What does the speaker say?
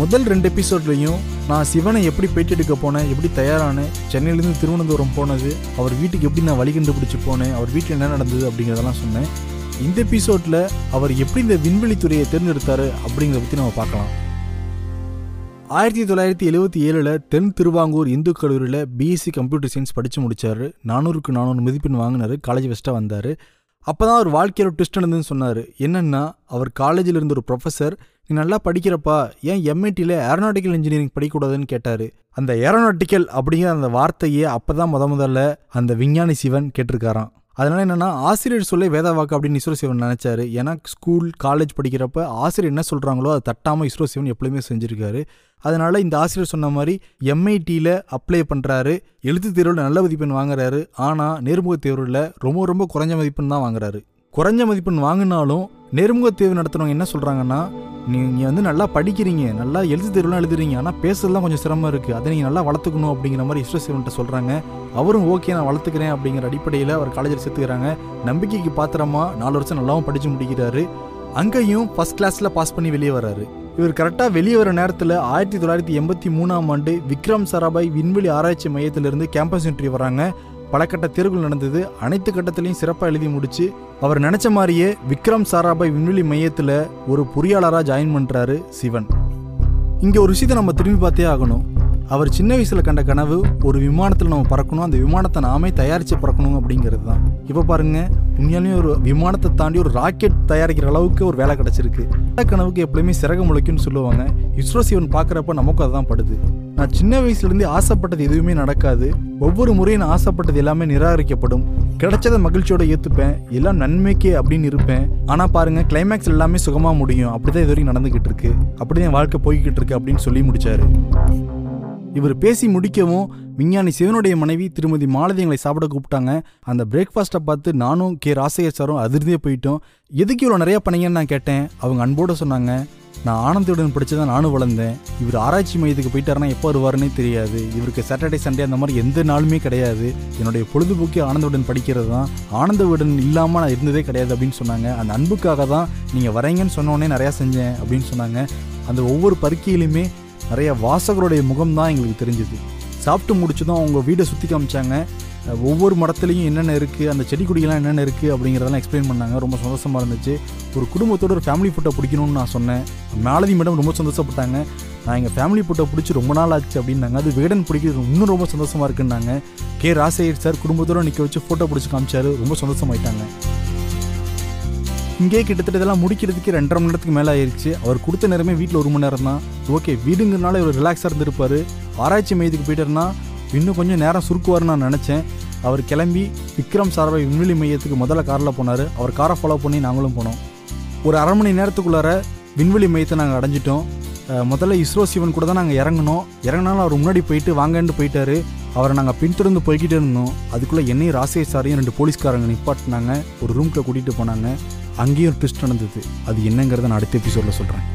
முதல் ரெண்டு எபிசோட்லையும் நான் சிவனை எப்படி பேட்டி எடுக்க போனேன் எப்படி தயாரானேன் சென்னையிலேருந்து திருவனந்தபுரம் போனது அவர் வீட்டுக்கு எப்படி நான் வழி கண்டுபிடிச்சி போனேன் அவர் வீட்டில் என்ன நடந்தது அப்படிங்கிறதெல்லாம் சொன்னேன். இந்த எபிசோடில் அவர் எப்படி இந்த விண்வெளித்துறையை தேர்ந்தெடுத்தாரு அப்படிங்கிறத பற்றி நம்ம பார்க்கலாம். ஆயிரத்தி தொள்ளாயிரத்தி எழுபத்தி ஏழில் தென் திருவாங்கூர் இந்து கல்லூரியில் பிஎஸ்சி கம்ப்யூட்டர் சயின்ஸ் படித்து முடித்தார் நானூறுக்கு நானூறு மதிப்பெண் வாங்கினார் காலேஜ் ஃபஸ்ட்டாக வந்தார். அப்போ தான் அவர் வாழ்க்கையில் ட்விஸ்ட் நடந்ததுன்னு சொன்னார். என்னென்னா அவர் காலேஜில் இருந்த ஒரு ப்ரொஃபஸர் நீ நல்லா படிக்கிறப்பா ஏன் எம்ஐடியில் ஏரோநாட்டிக்கல் இன்ஜினியரிங் படிக்கக்கூடாதுன்னு கேட்டார். அந்த ஏரோநாட்டிக்கல் அப்படிங்கிற அந்த வார்த்தையே அப்போ தான் முத முதல்ல அந்த விஞ்ஞானி சிவன் கேட்டிருக்காராம். அதனால என்னன்னா ஆசிரியர் சொல்ல வேத வாக்கு அப்படின்னு இஸ்ரோ சிவன் நினைச்சாரு. ஏன்னா ஸ்கூல் காலேஜ் படிக்கிறப்ப ஆசிரியர் என்ன சொல்றாங்களோ அதை தட்டாமல் இஸ்ரோ சிவன் எப்பவுமே செஞ்சிருக்காரு. அதனால இந்த ஆசிரியர் சொன்ன மாதிரி எம்ஐடியில் அப்ளை பண்ணுறாரு எழுத்து தேர்வில் நல்ல மதிப்பெண் வாங்குறாரு. ஆனால் நேர்முக தேர்வில் ரொம்ப ரொம்ப குறைஞ்ச மதிப்பெண் தான் வாங்குறாரு. குறைஞ்ச மதிப்பெண் வாங்கினாலும் நெருமுக தேர்வு நடத்துறவங்க என்ன சொல்கிறாங்கன்னா நீங்கள் வந்து நல்லா படிக்கிறீங்க நல்லா எழுத்து தேர்வுலாம் எழுதுறீங்க ஆனால் பேசுறதுலாம் கொஞ்சம் சிரமம் இருக்குது அதை நீங்கள் நல்லா வளர்த்துக்கணும் அப்படிங்கிற மாதிரி இஸ்ரோ சிவன்ட்ட சொல்கிறாங்க அவரும் ஓகே நான் வளர்த்துக்கிறேன் அப்படிங்கிற அடிப்படையில் அவர் காலேஜில் சேர்த்துக்கிறாங்க. நம்பிக்கைக்கு பாத்திரமா நாலு வருஷம் நல்லாவும் படித்து முடிக்கிறாரு. அங்கேயும் ஃபஸ்ட் கிளாஸில் பாஸ் பண்ணி வெளியே வராரு இவர் கரெக்டாக வெளியே வர நேரத்தில் ஆயிரத்தி தொள்ளாயிரத்தி எண்பத்தி மூணாம் ஆண்டு விக்ரம் சாராபாய் விண்வெளி ஆராய்ச்சி மையத்திலிருந்து கேம்பஸ் இன்ட்ரி வராங்க பல கட்ட தேர்வுகள் நடந்தது. அனைத்து கட்டத்திலையும் சிறப்பாக எழுதி முடிச்சு அவர் நினைச்ச மாதிரியே விக்ரம் சாராபாய் விண்வெளி மையத்தில் ஒரு பொறியாளராக ஜாயின் பண்ணுறாரு சிவன். இங்கே ஒரு விஷயத்தை நம்ம திரும்பி பார்த்தே ஆகணும். அவர் சின்ன வயசுல கண்ட கனவு ஒரு விமானத்தில் நம்ம பறக்கணும் அந்த விமானத்தை நாமே தயாரித்து பறக்கணும் அப்படிங்கிறது தான் இப்போ பாருங்க உண்மையாலுமே ஒரு விமானத்தை தாண்டி ஒரு ராக்கெட் தயாரிக்கிற அளவுக்கு ஒரு வேலை கிடைச்சிருக்கு. அந்த கனவுக்கு எப்பயுமே சிறகு முளைக்கும்னு சொல்லுவாங்க. இஸ்ரோ சிவன் பார்க்குறப்ப நமக்கும் அதுதான் படுது. நான் சின்ன வயசுலேருந்து ஆசைப்பட்டது எதுவுமே நடக்காது. ஒவ்வொரு முறையும் நான் ஆசைப்பட்டது எல்லாமே நிராகரிக்கப்படும். கிடைச்சதை மகிழ்ச்சியோட ஏற்றுப்பேன் எல்லாம் நன்மைக்கே அப்படின்னு இருப்பேன். ஆனால் பாருங்க கிளைமேக்ஸ் எல்லாமே சுகமாக முடியும். அப்படிதான் இது வரைக்கும் நடந்துகிட்டு இருக்கு. அப்படிதான் என் வாழ்க்கை போய்கிட்டு இருக்கு அப்படின்னு சொல்லி முடிச்சாரு. இவர் பேசி முடிக்கவும் விஞ்ஞானி சிவனுடைய மனைவி திருமதி மாலதி எங்களை சாப்பிட கூப்பிட்டாங்க. அந்த பிரேக்ஃபாஸ்ட்டை பார்த்து நானும் கே. ராசையர் சாரும் அதிர்ந்தே போயிட்டோம். எதுக்கு இவ்வளோ நிறையா பண்ணீங்கன்னு நான் கேட்டேன் அவங்க அன்போடு சொன்னாங்க. நான் ஆனந்தியுடன் படித்ததான் தான் நானும் வளர்ந்தேன். இவர் ஆராய்ச்சி மையத்துக்கு போயிட்டாருன்னா எப்போ வருவாருன்னே தெரியாது. இவருக்கு சாட்டர்டே சண்டே அந்த மாதிரி எந்த நாளுமே கிடையாது. என்னுடைய பொழுதுபோக்கே ஆனந்தவுடன் படிக்கிறது தான் ஆனந்தவுடன் இல்லாமல் நான் இருந்ததே கிடையாது அப்படின்னு சொன்னாங்க. அந்த அன்புக்காக தான் நீங்கள் வரீங்கன்னு சொன்னோடனே நிறையா செஞ்சேன் அப்படின்னு சொன்னாங்க. அந்த ஒவ்வொரு பருக்கையிலுமே நிறைய வாசகருடைய முகம் தான் எங்களுக்கு தெரிஞ்சுது. சாப்பிட்டு முடிச்சதும் அவங்க வீடை சுற்றி காமிச்சாங்க. ஒவ்வொரு மடத்துலையும் என்னென்ன இருக்குது அந்த செடி கொடிகள்லாம் என்னென்ன இருக்குது அப்படிங்கிறதெல்லாம் எக்ஸ்பிளைன் பண்ணாங்க. ரொம்ப சந்தோஷமாக இருந்துச்சு. ஒரு குடும்பத்தோட ஒரு ஃபேமிலி ஃபோட்டோ பிடிக்கணும்னு நான் சொன்னேன். மேலதி மேடம் ரொம்ப சந்தோஷப்பட்டாங்க. நான் எங்கள் ஃபேமிலி ஃபோட்டோ பிடிச்சி ரொம்ப நாள் ஆச்சு அப்படின்னாங்க. அது வேடன் பிடிக்கிறது இன்னும் ரொம்ப சந்தோஷமாக இருக்குன்னாங்க. கே ராசையர் சார் குடும்பத்தோட நிற்க வச்சு ஃபோட்டோ பிடிச்சி காமிச்சாரு. ரொம்ப சந்தோஷமாயிட்டாங்க. இங்கே கிட்டத்தட்ட இதெல்லாம் முடிக்கிறதுக்கு ரெண்டரை மணி நேரத்துக்கு மேலே ஆயிடுச்சு அவர் கொடுத்த நேரமே வீட்டில் ஒரு மணி நேரம் தான் ஓகே வீடுங்கிறனால இவர் ரிலாக்ஸாக இருந்திருப்பார். ஆராய்ச்சி மையத்துக்கு போயிட்டாருன்னா இன்னும் கொஞ்சம் நேரம் சுருக்குவார்னு நான் நினச்சேன். அவர் கிளம்பி விக்ரம் சாரவை விண்வெளி மையத்துக்கு முதல்ல காரில் போனார். அவர் காரை ஃபாலோ பண்ணி நாங்களும் போனோம். ஒரு அரை மணி நேரத்துக்குள்ளார விண்வெளி மையத்தை நாங்கள் அடைஞ்சிட்டோம். முதல்ல இஸ்ரோ சிவன் கூட தான் நாங்கள் இறங்கினோம். இறங்கினாலும் அவர் முன்னாடி போயிட்டு வாங்கன்னு போயிட்டாரு. அவரை நாங்கள் பின்தொடர்ந்து போய்கிட்டே இருந்தோம். அதுக்குள்ளே என்னையும் ராசே சாரையும் ரெண்டு போலீஸ்காரங்க நிப்பாட்டினாங்க. ஒரு ரூம்க்கு கூட்டிகிட்டு போனாங்க. அங்கேயும் ட்விஸ்ட் நடந்தது. அது என்னங்கிறத நான் அடுத்த எபிசோடில் சொல்கிறேன்